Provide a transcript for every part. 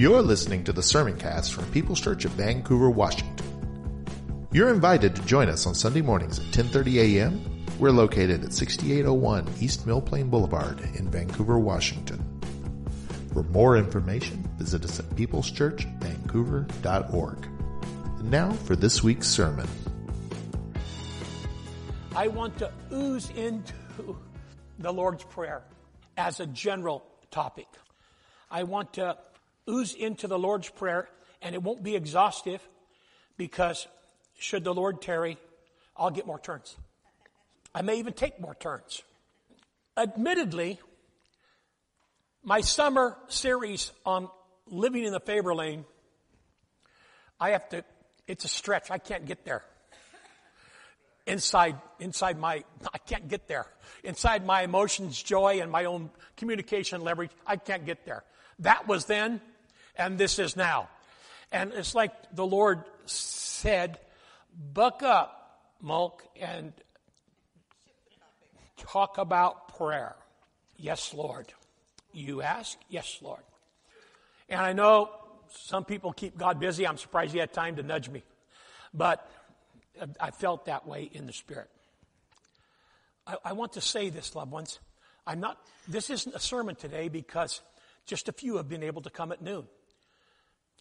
You're listening to the sermon cast from People's Church of Vancouver, Washington. You're invited to join us on Sunday mornings at 10:30 a.m. We're located at 6801 East Mill Plain Boulevard in Vancouver, Washington. For more information, visit us at peopleschurchvancouver.org. And now for this week's sermon. I want to ooze into the Lord's Prayer as a general topic. I want to ooze into the Lord's Prayer, and it won't be exhaustive because should the Lord tarry, I'll get more turns. I may even take more turns. Admittedly, my summer series on living in the favor lane, I have to, it's a stretch. I can't get there. Inside, inside my, I can't get there. Inside my emotions, joy, and my own communication leverage, I can't get there. That was then, and this is now. And it's like the Lord said, buck up, Mulk, and talk about prayer. Yes, Lord. You ask? Yes, Lord. And I know some people keep God busy. I'm surprised he had time to nudge me. But I felt that way in the Spirit. I, I want to say this, loved ones. I'm not, this isn't a sermon today because just a few have been able to come at noon.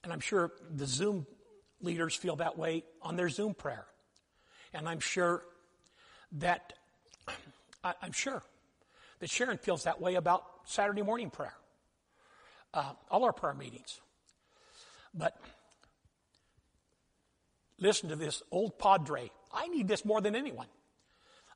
And I'm sure the Zoom leaders feel that way on their Zoom prayer. And I'm sure that, I'm sure that Sharon feels that way about Saturday morning prayer. Uh, all our prayer meetings. But listen to this old padre. I need this more than anyone.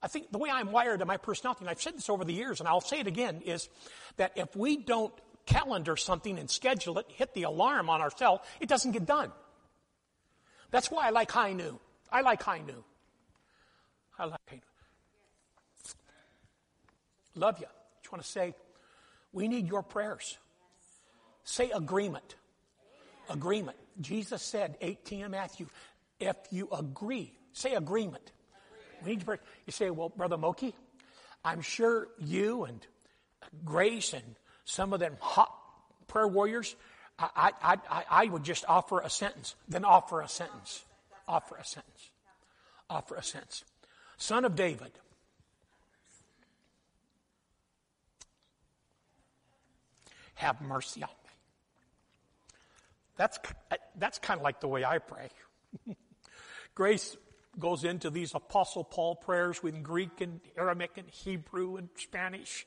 I think the way I'm wired in my personality, and I've said this over the years, and I'll say it again, is that if we don't calendar something and schedule it, hit the alarm on ourselves, it doesn't get done. That's why I like high noon. I like high noon. I like high noon. Love you. Just want to say, we need your prayers. Say agreement. Agreement. Jesus said, 18 in Matthew, if you agree, say agreement. We need You say, well, Brother Moki, I'm sure you and Grace and some of them hot prayer warriors, I, I, I, I would just offer a sentence, then offer a sentence. Offer a sentence. Offer a sentence. Son of David, have mercy on me. That's, uh, that's kind of like the way I pray. Grace goes into these Apostle Paul prayers with Greek and Aramaic and Hebrew and Spanish.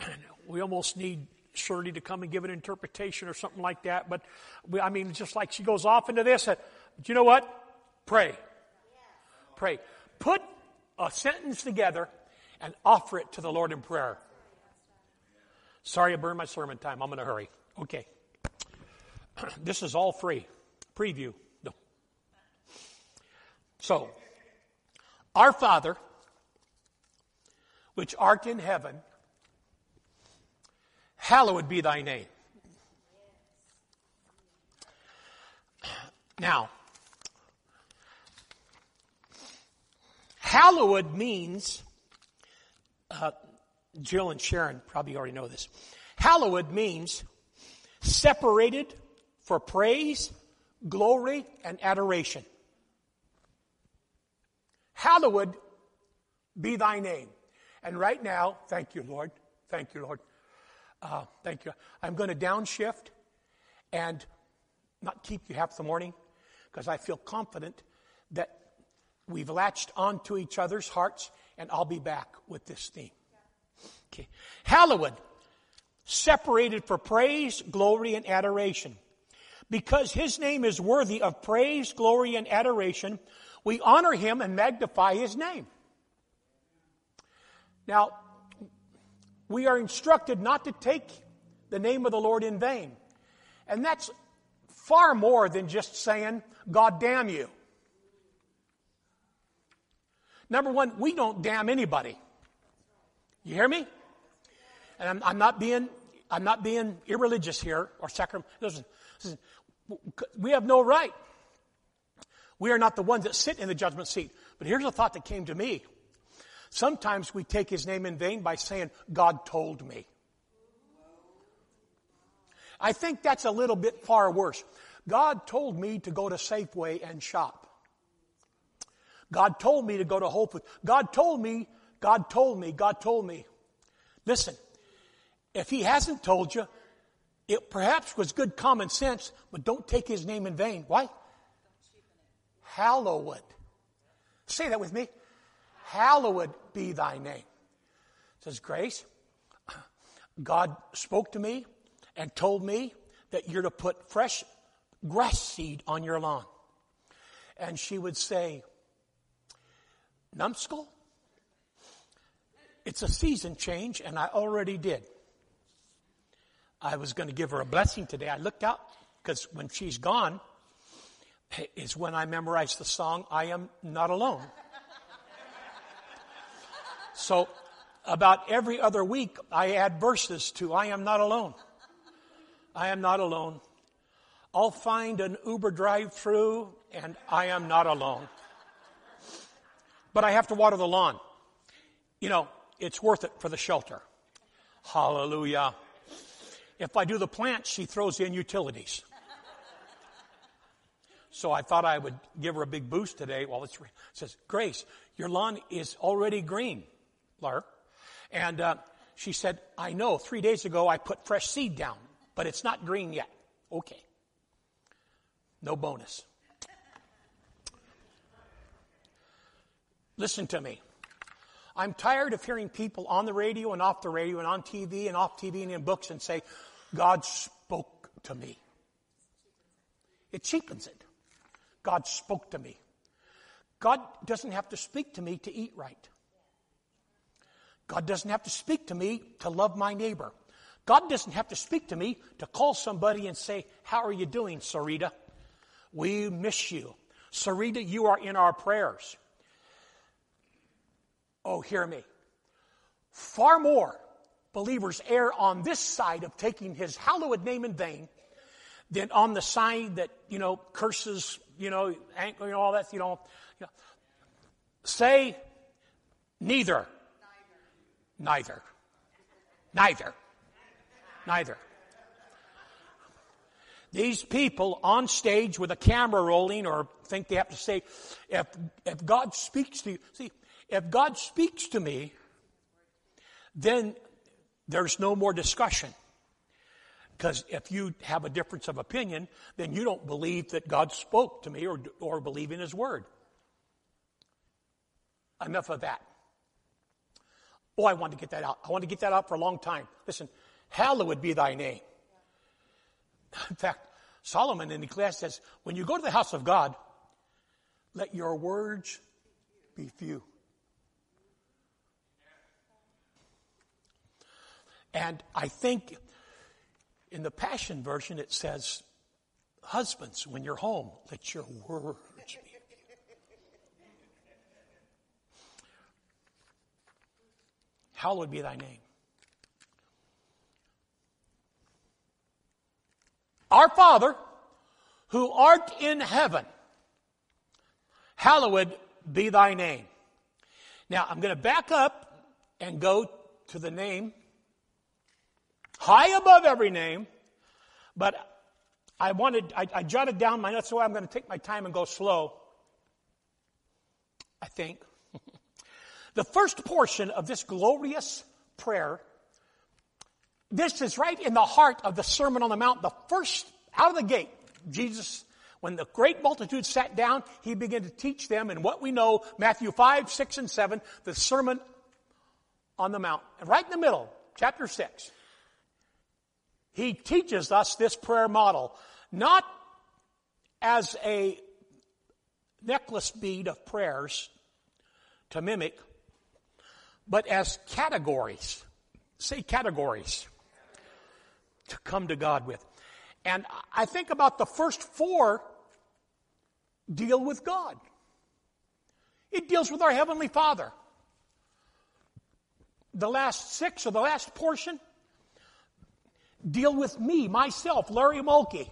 We almost need Shirley to come and give an interpretation or something like that. But we, I mean, just like she goes off into this, uh, but you know what? Pray. Pray. Put a sentence together and offer it to the Lord in prayer. Sorry I burned my sermon time. I'm in a hurry. Okay. this is all free. Preview. No. So, our Father, which art in heaven, hallowed be thy name. Now, hallowed means uh, Jill and Sharon probably already know this. Hallowed means separated for praise, glory, and adoration. Hallowed be thy name. And right now, thank you, Lord. Thank you, Lord. Uh, thank you. I'm going to downshift and not keep you half the morning because I feel confident that we've latched onto each other's hearts and I'll be back with this theme. Okay. Hallowed, separated for praise, glory, and adoration. Because his name is worthy of praise, glory, and adoration, we honor him and magnify his name. Now, we are instructed not to take the name of the Lord in vain. And that's far more than just saying, God damn you. Number one, we don't damn anybody. You hear me? And I'm, I'm not being, I'm not being irreligious here or sacramental. Listen, listen, we have no right. We are not the ones that sit in the judgment seat. But here's a thought that came to me. Sometimes we take his name in vain by saying, God told me. I think that's a little bit far worse. God told me to go to Safeway and shop. God told me to go to Whole Foods. God told me, God told me, God told me. Listen, if He hasn't told you, it perhaps was good common sense, but don't take His name in vain. Why? Hallow Hallowed. Say that with me. Hallowed be thy name. says Grace, God spoke to me and told me that you're to put fresh grass seed on your lawn. And she would say, Numbskull, it's a season change, and I already did. I was going to give her a blessing today. I looked out because when she's gone is when I memorized the song, I Am Not Alone. So about every other week, I add verses to I Am Not Alone. I am not alone. I'll find an Uber drive through and I am not alone but I have to water the lawn. You know, it's worth it for the shelter. Hallelujah. If I do the plants, she throws in utilities. So I thought I would give her a big boost today. Well, it says, Grace, your lawn is already green, Lar. And uh, she said, I know. Three days ago, I put fresh seed down, but it's not green yet. Okay. No bonus. Listen to me. I'm tired of hearing people on the radio and off the radio and on TV and off TV and in books and say, God spoke to me. It cheapens it. God spoke to me. God doesn't have to speak to me to eat right. God doesn't have to speak to me to love my neighbor. God doesn't have to speak to me to call somebody and say, How are you doing, Sarita? We miss you. Sarita, you are in our prayers. Oh, hear me. Far more believers err on this side of taking his hallowed name in vain than on the side that, you know, curses, you know, know all that. You know. Say neither. Neither. Neither. Neither. These people on stage with a camera rolling or think they have to say, if, if God speaks to you, see, if God speaks to me, then there's no more discussion. Because if you have a difference of opinion, then you don't believe that God spoke to me or, or believe in His Word. Enough of that. Oh, I want to get that out. I want to get that out for a long time. Listen, hallowed be thy name. In fact, Solomon in Ecclesiastes says, when you go to the house of God, let your words be few. And I think in the Passion Version it says, Husbands, when you're home, let your words be. Hallowed be thy name. Our Father, who art in heaven, hallowed be thy name. Now, I'm going to back up and go to the name high above every name. But I wanted, I, I jotted down my notes, so I'm going to take my time and go slow. I think. The first portion of this glorious prayer, this is right in the heart of the Sermon on the Mount. The first, out of the gate, Jesus when the great multitude sat down, he began to teach them in what we know, Matthew 5, 6, and 7, the Sermon on the Mount. And right in the middle, chapter 6, he teaches us this prayer model, not as a necklace bead of prayers to mimic, but as categories. Say categories to come to God with. And I think about the first four deal with God. It deals with our Heavenly Father. The last six or the last portion deal with me, myself, Larry Mulkey,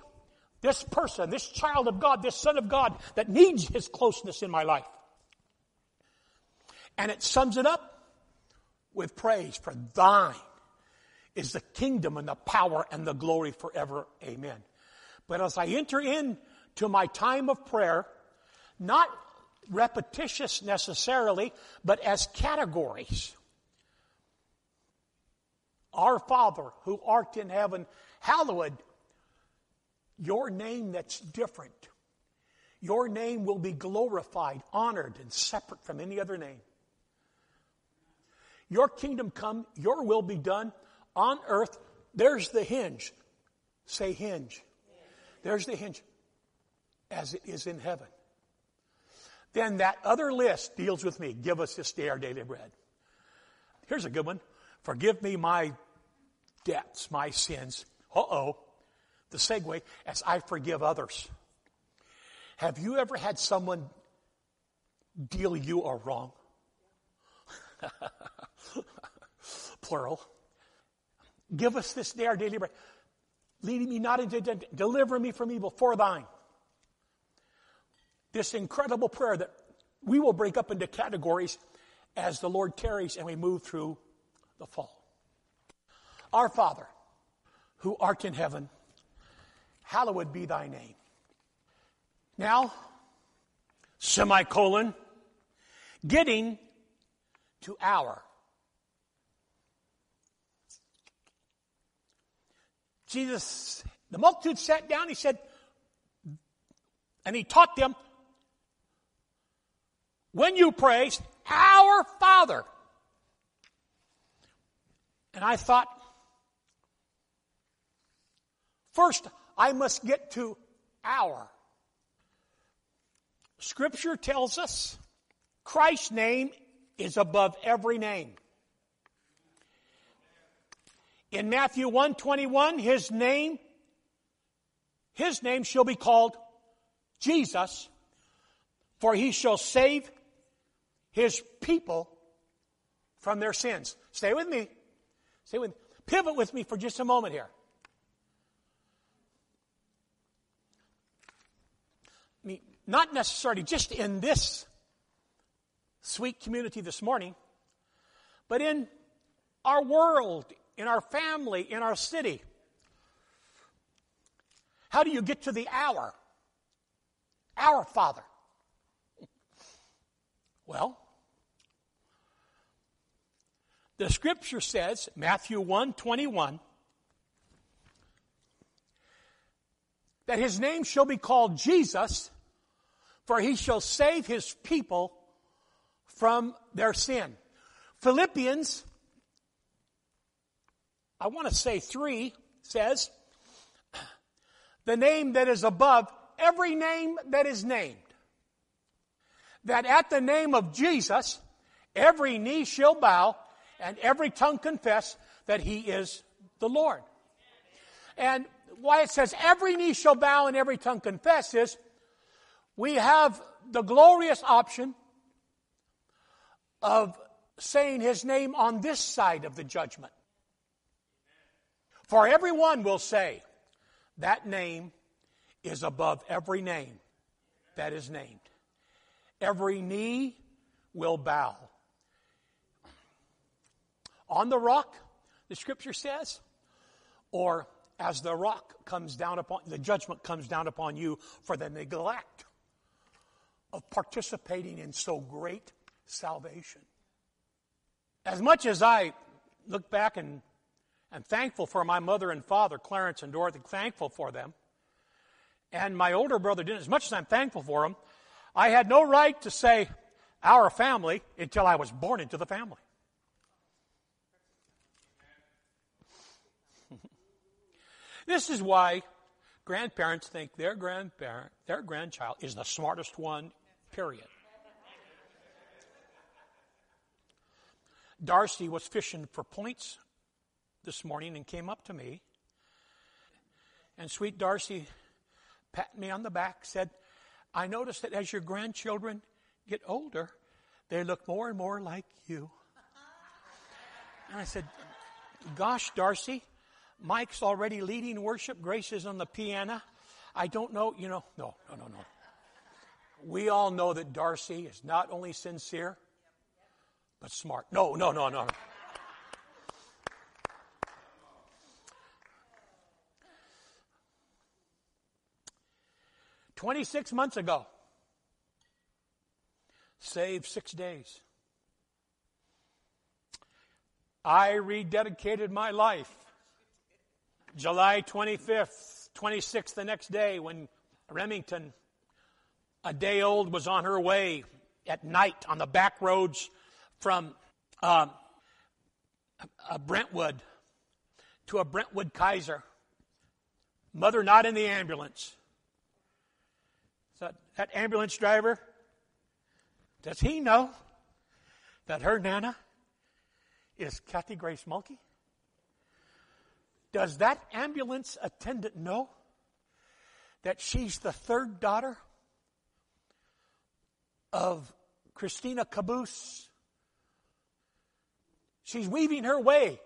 this person, this child of God, this son of God that needs His closeness in my life. And it sums it up with praise for thine is the kingdom and the power and the glory forever. Amen. But as I enter into my time of prayer, not repetitious necessarily, but as categories. Our Father who art in heaven, hallowed your name that's different. Your name will be glorified, honored, and separate from any other name. Your kingdom come, your will be done on earth. There's the hinge. Say hinge. There's the hinge. As it is in heaven. Then that other list deals with me. Give us this day our daily bread. Here's a good one. Forgive me my debts, my sins. Uh oh. The segue, as I forgive others. Have you ever had someone deal you a wrong? Plural. Give us this day our daily bread. Leading me not into death, deliver me from evil, for thine. This incredible prayer that we will break up into categories as the Lord tarries and we move through the fall. Our Father, who art in heaven, hallowed be thy name. Now, semicolon, getting to our. Jesus, the multitude sat down, he said, and he taught them, when you pray, our Father. And I thought, first, I must get to our. Scripture tells us Christ's name is above every name. In Matthew 121, his name, his name shall be called Jesus, for he shall save his people from their sins. Stay with me. Stay with me. Pivot with me for just a moment here. I mean, not necessarily just in this sweet community this morning, but in our world, in our family, in our city. How do you get to the hour? Our Father. Well, the scripture says, Matthew 1 21, that his name shall be called Jesus, for he shall save his people from their sin. Philippians, I want to say three, says, the name that is above every name that is named. That at the name of Jesus, every knee shall bow and every tongue confess that he is the Lord. And why it says every knee shall bow and every tongue confess is we have the glorious option of saying his name on this side of the judgment. For everyone will say, that name is above every name that is named. Every knee will bow. On the rock, the scripture says, or as the rock comes down upon, the judgment comes down upon you for the neglect of participating in so great salvation. As much as I look back and am thankful for my mother and father, Clarence and Dorothy, thankful for them, and my older brother didn't, as much as I'm thankful for them, I had no right to say our family until I was born into the family. this is why grandparents think their grandparent, their grandchild is the smartest one, period. Darcy was fishing for points this morning and came up to me. And sweet Darcy patted me on the back, said, I noticed that as your grandchildren get older, they look more and more like you. And I said, Gosh, Darcy, Mike's already leading worship. Grace is on the piano. I don't know, you know, no, no, no, no. We all know that Darcy is not only sincere, but smart. No, no, no, no. 26 months ago. Saved six days. I rededicated my life. July 25th, 26th, the next day, when Remington, a day old, was on her way at night on the back roads from um, a Brentwood to a Brentwood Kaiser. Mother not in the ambulance. That, ambulance driver, does he know that her Nana is Kathy Grace Mulkey? Does that ambulance attendant know that she's the third daughter of Christina Caboose? She's weaving her way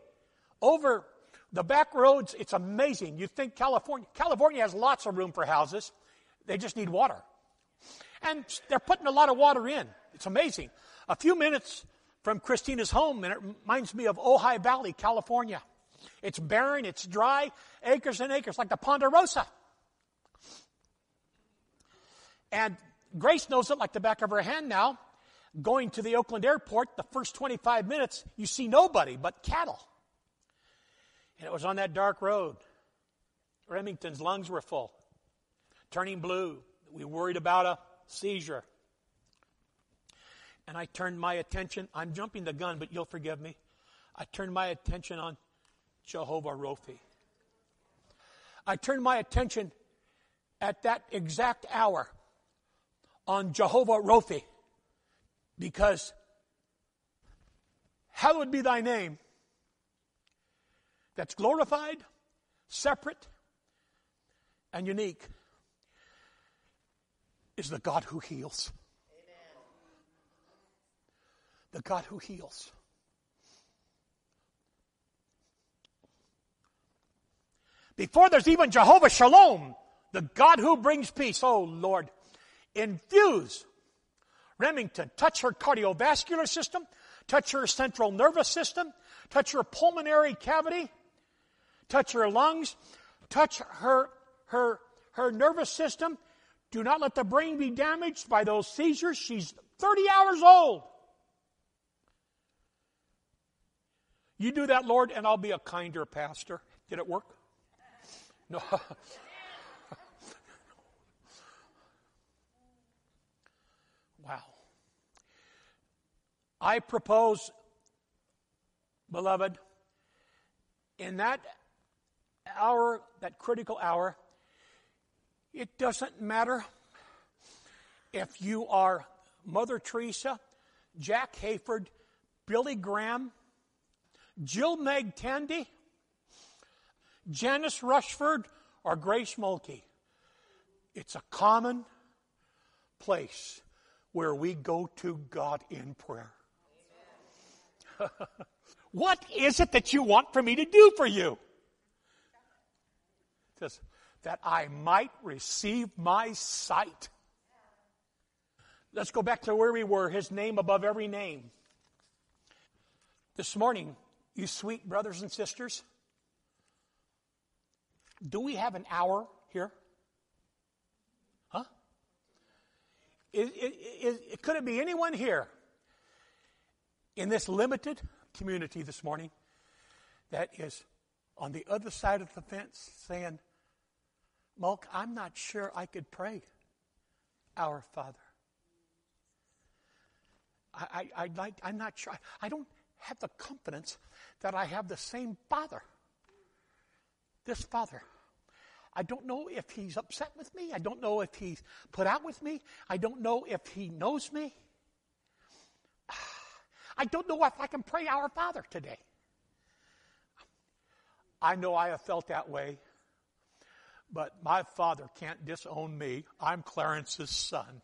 over the back roads. It's amazing. You think California, California has lots of room for houses. They just need water. And they're putting a lot of water in. It's amazing. A few minutes from Christina's home, and it reminds me of Ojai Valley, California. It's barren, it's dry, acres and acres, like the Ponderosa. And Grace knows it like the back of her hand now. Going to the Oakland airport, the first 25 minutes, you see nobody but cattle. And it was on that dark road. Remington's lungs were full turning blue. We worried about a seizure. And I turned my attention, I'm jumping the gun, but you'll forgive me. I turned my attention on Jehovah Rophi. I turned my attention at that exact hour on Jehovah Rophi because hallowed be thy name that's glorified, separate, and unique is the God who heals. Amen. The God who heals. Before there's even Jehovah Shalom, the God who brings peace. Oh Lord, infuse Remington, touch her cardiovascular system, touch her central nervous system, touch her pulmonary cavity, touch her lungs, touch her, her, her nervous system, do not let the brain be damaged by those seizures. She's 30 hours old. You do that, Lord, and I'll be a kinder pastor. Did it work? No. wow. I propose, beloved, in that hour, that critical hour, it doesn't matter if you are Mother Teresa, Jack Hayford, Billy Graham, Jill Meg Tandy, Janice Rushford, or Grace Mulkey. It's a common place where we go to God in prayer. what is it that you want for me to do for you? Just that I might receive my sight. Let's go back to where we were, his name above every name. This morning, you sweet brothers and sisters, do we have an hour here? Huh? Could it be anyone here in this limited community this morning that is on the other side of the fence saying, Mulk, I'm not sure I could pray, Our Father. I, I, would like, I'm not sure. I don't have the confidence that I have the same Father. This Father. I don't know if He's upset with me. I don't know if He's put out with me. I don't know if He knows me. I don't know if I can pray Our Father today. I know I have felt that way but my father can't disown me. I'm Clarence's son.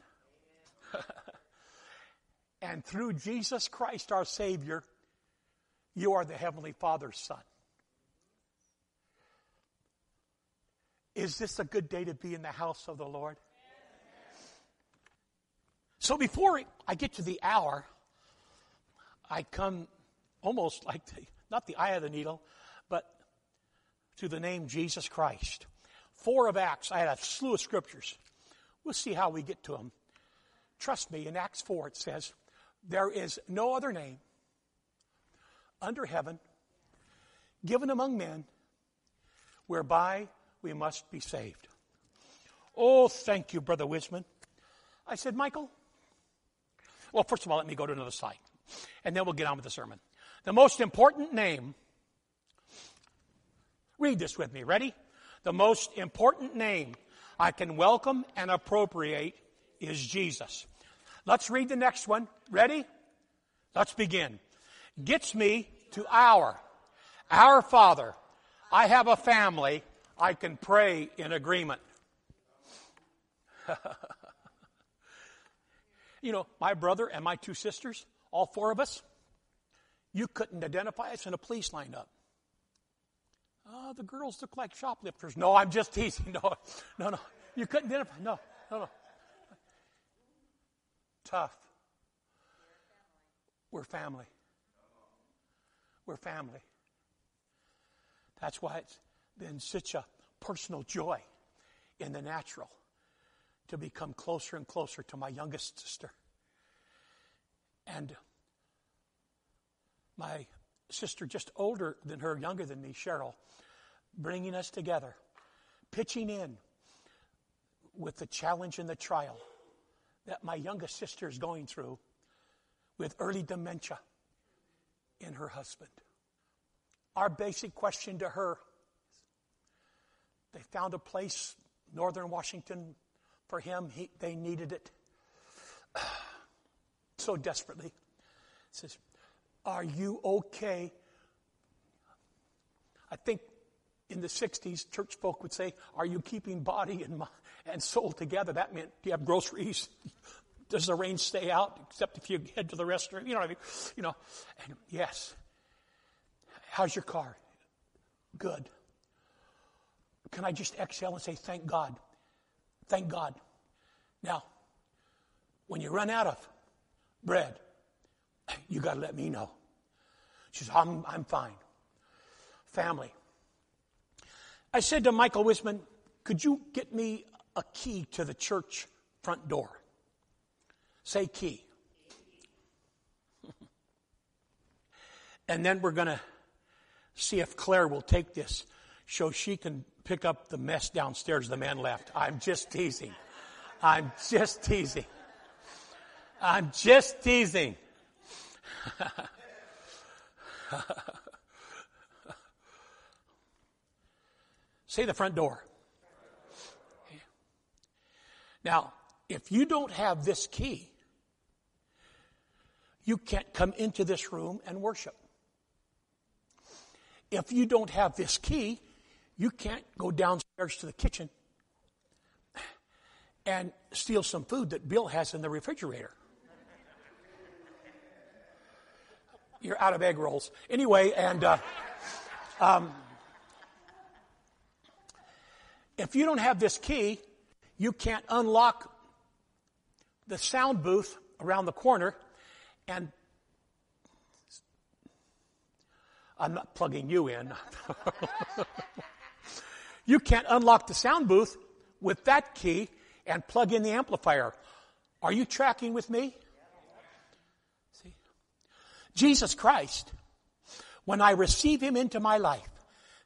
and through Jesus Christ, our Savior, you are the Heavenly Father's son. Is this a good day to be in the house of the Lord? So before I get to the hour, I come almost like the, not the eye of the needle, but to the name Jesus Christ. Four of Acts, I had a slew of scriptures. We'll see how we get to them. Trust me, in Acts 4 it says, There is no other name under heaven given among men whereby we must be saved. Oh, thank you, Brother Wisman. I said, Michael, well, first of all, let me go to another slide, and then we'll get on with the sermon. The most important name, read this with me. Ready? The most important name I can welcome and appropriate is Jesus. Let's read the next one. Ready? Let's begin. Gets me to our. Our Father. I have a family. I can pray in agreement. you know, my brother and my two sisters, all four of us, you couldn't identify us in a police lineup. Oh, the girls look like shoplifters. No, I'm just teasing. No, no, no. You couldn't identify. No, no, no. Tough. We're family. We're family. That's why it's been such a personal joy in the natural to become closer and closer to my youngest sister. And my sister, just older than her, younger than me, Cheryl, bringing us together, pitching in with the challenge and the trial that my youngest sister is going through with early dementia in her husband. Our basic question to her they found a place, northern Washington, for him. He, they needed it so desperately. Says, Are you okay? I think in the 60s, church folk would say, Are you keeping body and, and soul together? That meant, Do you have groceries? Does the rain stay out except if you head to the restaurant? You know what I mean? You know, and yes. How's your car? Good. Can I just exhale and say, Thank God? Thank God. Now, when you run out of bread, you got to let me know. She says, I'm, I'm fine. Family. I said to Michael Wisman, could you get me a key to the church front door? Say key. and then we're going to see if Claire will take this so she can pick up the mess downstairs the man left. I'm just teasing. I'm just teasing. I'm just teasing. Say the front door. Now, if you don't have this key, you can't come into this room and worship. If you don't have this key, you can't go downstairs to the kitchen and steal some food that Bill has in the refrigerator. You're out of egg rolls. Anyway, and uh, um, if you don't have this key, you can't unlock the sound booth around the corner and I'm not plugging you in. you can't unlock the sound booth with that key and plug in the amplifier. Are you tracking with me? Jesus Christ, when I receive him into my life,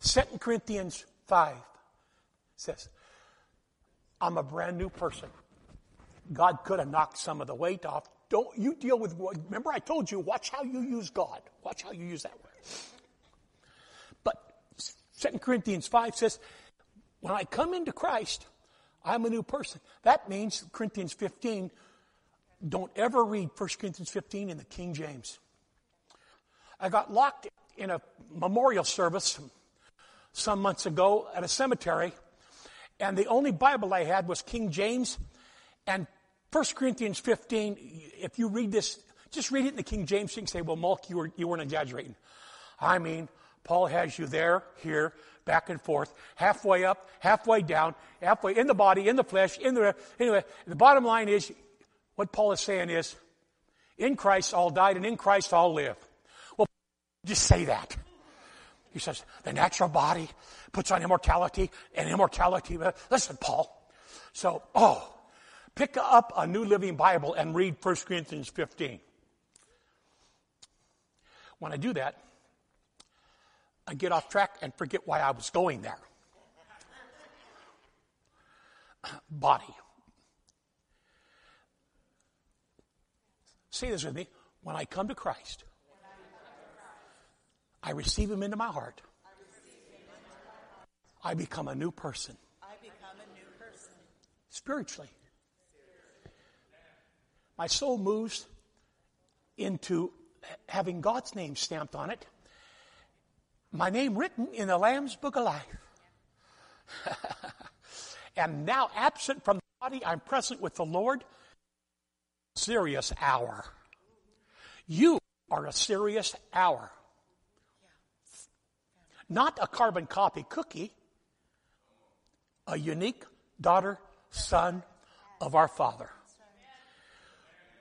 2 Corinthians 5 says, I'm a brand new person. God could have knocked some of the weight off. Don't you deal with remember I told you watch how you use God. Watch how you use that word. But 2 Corinthians 5 says, when I come into Christ, I'm a new person. That means Corinthians 15, don't ever read 1 Corinthians 15 in the King James. I got locked in a memorial service some months ago at a cemetery, And the only Bible I had was King James. And 1 Corinthians 15, if you read this, just read it in the King James, you can say, well, Mulk, you, were, you weren't exaggerating. I mean, Paul has you there, here, back and forth, halfway up, halfway down, halfway in the body, in the flesh, in the, anyway, the bottom line is, what Paul is saying is, in Christ all died and in Christ all live. Just say that. He says, the natural body puts on immortality and immortality. Listen, Paul. So, oh, pick up a New Living Bible and read 1 Corinthians 15. When I do that, I get off track and forget why I was going there. Body. Say this with me. When I come to Christ, I receive Him into my heart. I become a new person. I become a new person. Spiritually. My soul moves into having God's name stamped on it. My name written in the Lamb's Book of Life. and now absent from the body, I'm present with the Lord. Serious hour. You are a serious hour. Not a carbon copy cookie, a unique daughter, son of our Father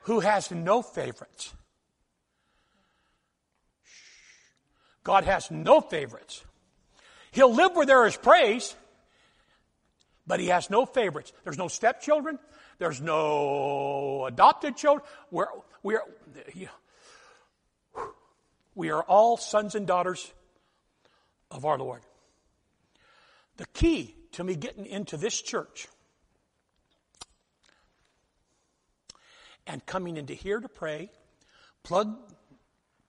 who has no favorites. God has no favorites. He'll live where there is praise, but he has no favorites. There's no stepchildren. There's no adopted children. We're, we're, we are all sons and daughters of our Lord. The key to me getting into this church and coming into here to pray, plug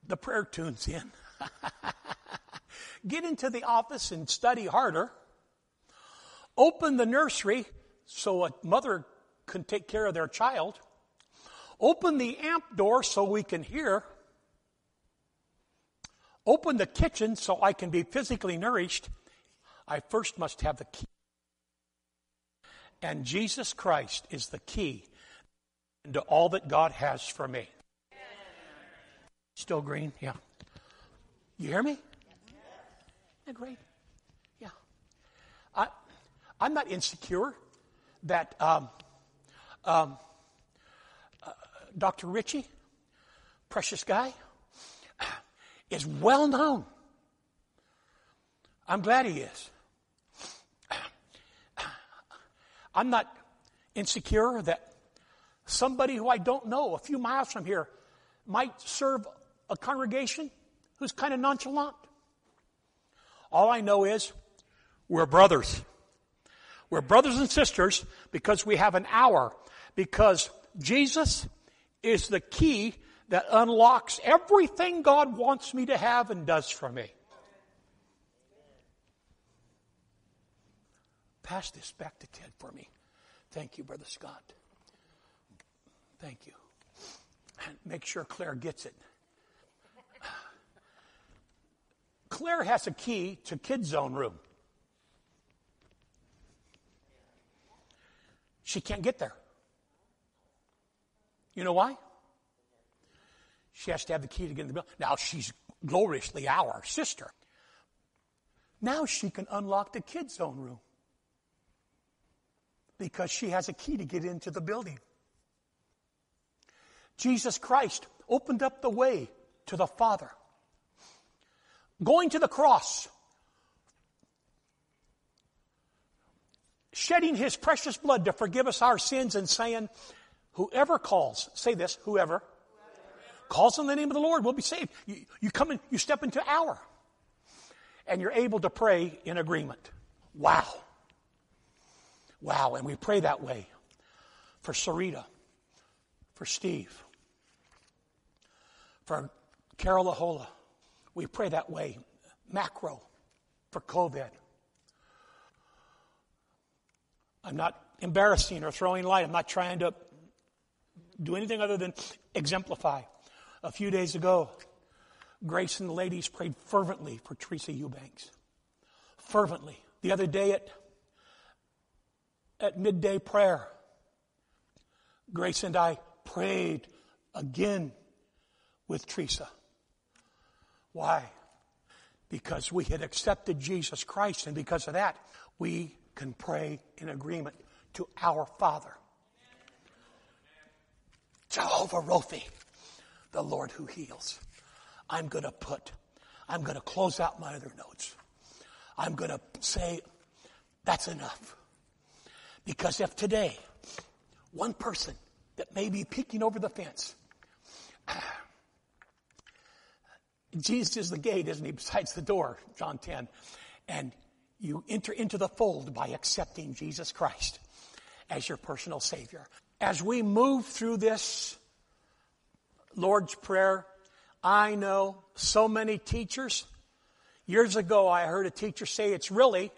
the prayer tunes in, get into the office and study harder, open the nursery so a mother can take care of their child, open the amp door so we can hear, open the kitchen so I can be physically nourished, I first must have the key. And Jesus Christ is the key into all that God has for me. Still green? Yeah. You hear me? Yeah, great. Yeah. I, I'm not insecure that um, um, uh, Dr. Ritchie, precious guy, is well known. I'm glad he is. I'm not insecure that somebody who I don't know a few miles from here might serve a congregation who's kind of nonchalant. All I know is we're brothers. We're brothers and sisters because we have an hour, because Jesus is the key that unlocks everything God wants me to have and does for me. Pass this back to Ted for me. Thank you, Brother Scott. Thank you. And make sure Claire gets it. Claire has a key to Kids Zone room. She can't get there. You know why? She has to have the key to get in the building. Now she's gloriously our sister. Now she can unlock the Kids Zone room because she has a key to get into the building. Jesus Christ opened up the way to the Father. Going to the cross, shedding his precious blood to forgive us our sins and saying, whoever calls, say this, whoever. Calls on the name of the Lord we'll be saved. You, you come in, you step into our, and you're able to pray in agreement. Wow. Wow, and we pray that way for Sarita, for Steve, for Carol Ahola. We pray that way, macro, for COVID. I'm not embarrassing or throwing light. I'm not trying to do anything other than exemplify. A few days ago, Grace and the ladies prayed fervently for Teresa Eubanks. Fervently. The other day at at midday prayer, Grace and I prayed again with Teresa. Why? Because we had accepted Jesus Christ, and because of that, we can pray in agreement to our Father. Jehovah Rophi, the Lord who heals. I'm going to put, I'm going to close out my other notes. I'm going to say, that's enough. Because if today, one person that may be peeking over the fence, Jesus is the gate, isn't he? Besides the door, John 10. And you enter into the fold by accepting Jesus Christ as your personal Savior. As we move through this Lord's Prayer, I know so many teachers. Years ago, I heard a teacher say it's really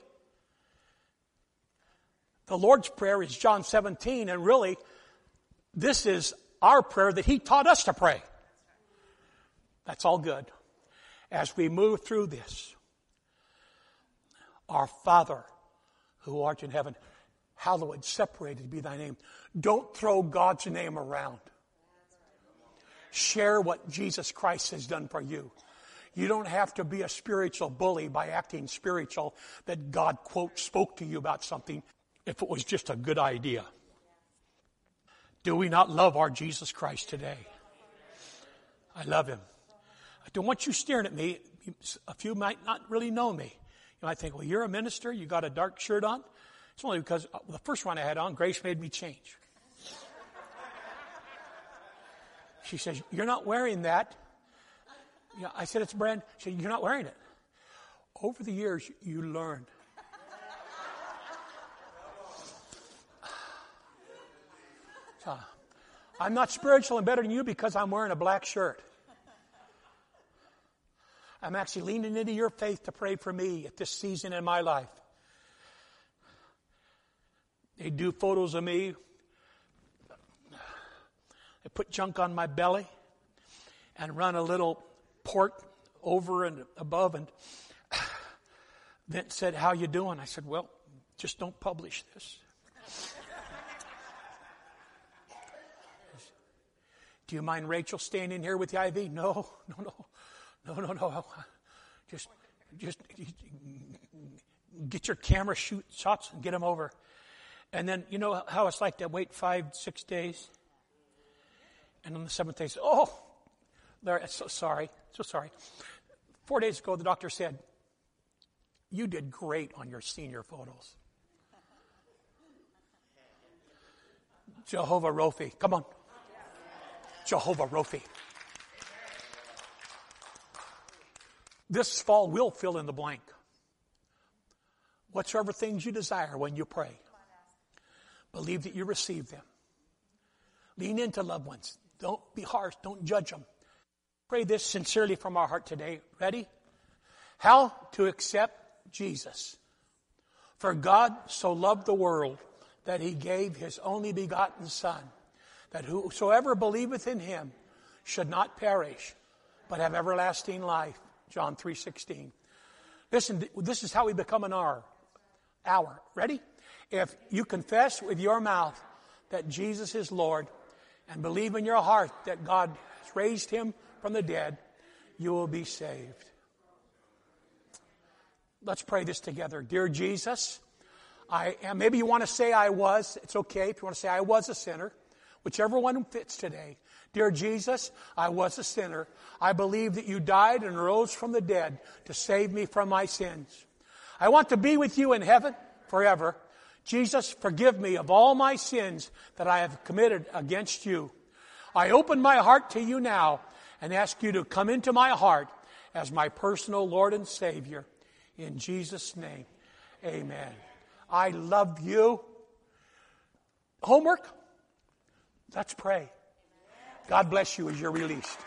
the Lord's Prayer is John 17, and really, this is our prayer that He taught us to pray. That's all good. As we move through this, our Father who art in heaven, hallowed, separated be thy name. Don't throw God's name around. Share what Jesus Christ has done for you. You don't have to be a spiritual bully by acting spiritual that God, quote, spoke to you about something if it was just a good idea. Do we not love our Jesus Christ today? I love him. I don't want you staring at me. A few might not really know me. You might think, well, you're a minister, you got a dark shirt on. It's only because uh, the first one I had on, Grace made me change. She says, You're not wearing that. I said, It's brand. She said, You're not wearing it. Over the years, you learn. So, I'm not spiritual and better than you because I'm wearing a black shirt. I'm actually leaning into your faith to pray for me at this season in my life. They do photos of me. They put junk on my belly and run a little port over and above and Vince said, how you doing? I said, well, just don't publish this. Do you mind Rachel standing here with the IV? No, no, no. No, no, no. Just, just get your camera shoot shots and get them over. And then, you know how it's like to wait five, six days? And on the seventh day, say, oh, Larry, so sorry, so sorry. Four days ago, the doctor said, you did great on your senior photos. Jehovah Rophi, come on. Jehovah Rophi. This fall will fill in the blank. Whatsoever things you desire when you pray, believe that you receive them. Lean into loved ones. Don't be harsh. Don't judge them. Pray this sincerely from our heart today. Ready? How to accept Jesus. For God so loved the world that he gave his only begotten Son, that whosoever believeth in him should not perish, but have everlasting life. John 3.16. Listen, this is how we become an hour. Hour. Ready? If you confess with your mouth that Jesus is Lord and believe in your heart that God has raised him from the dead, you will be saved. Let's pray this together. Dear Jesus, I am, maybe you want to say I was. It's okay if you want to say I was a sinner. Whichever one fits today. Dear Jesus, I was a sinner. I believe that you died and rose from the dead to save me from my sins. I want to be with you in heaven forever. Jesus, forgive me of all my sins that I have committed against you. I open my heart to you now and ask you to come into my heart as my personal Lord and Savior. In Jesus' name, amen. I love you. Homework? Let's pray. God bless you as you're released.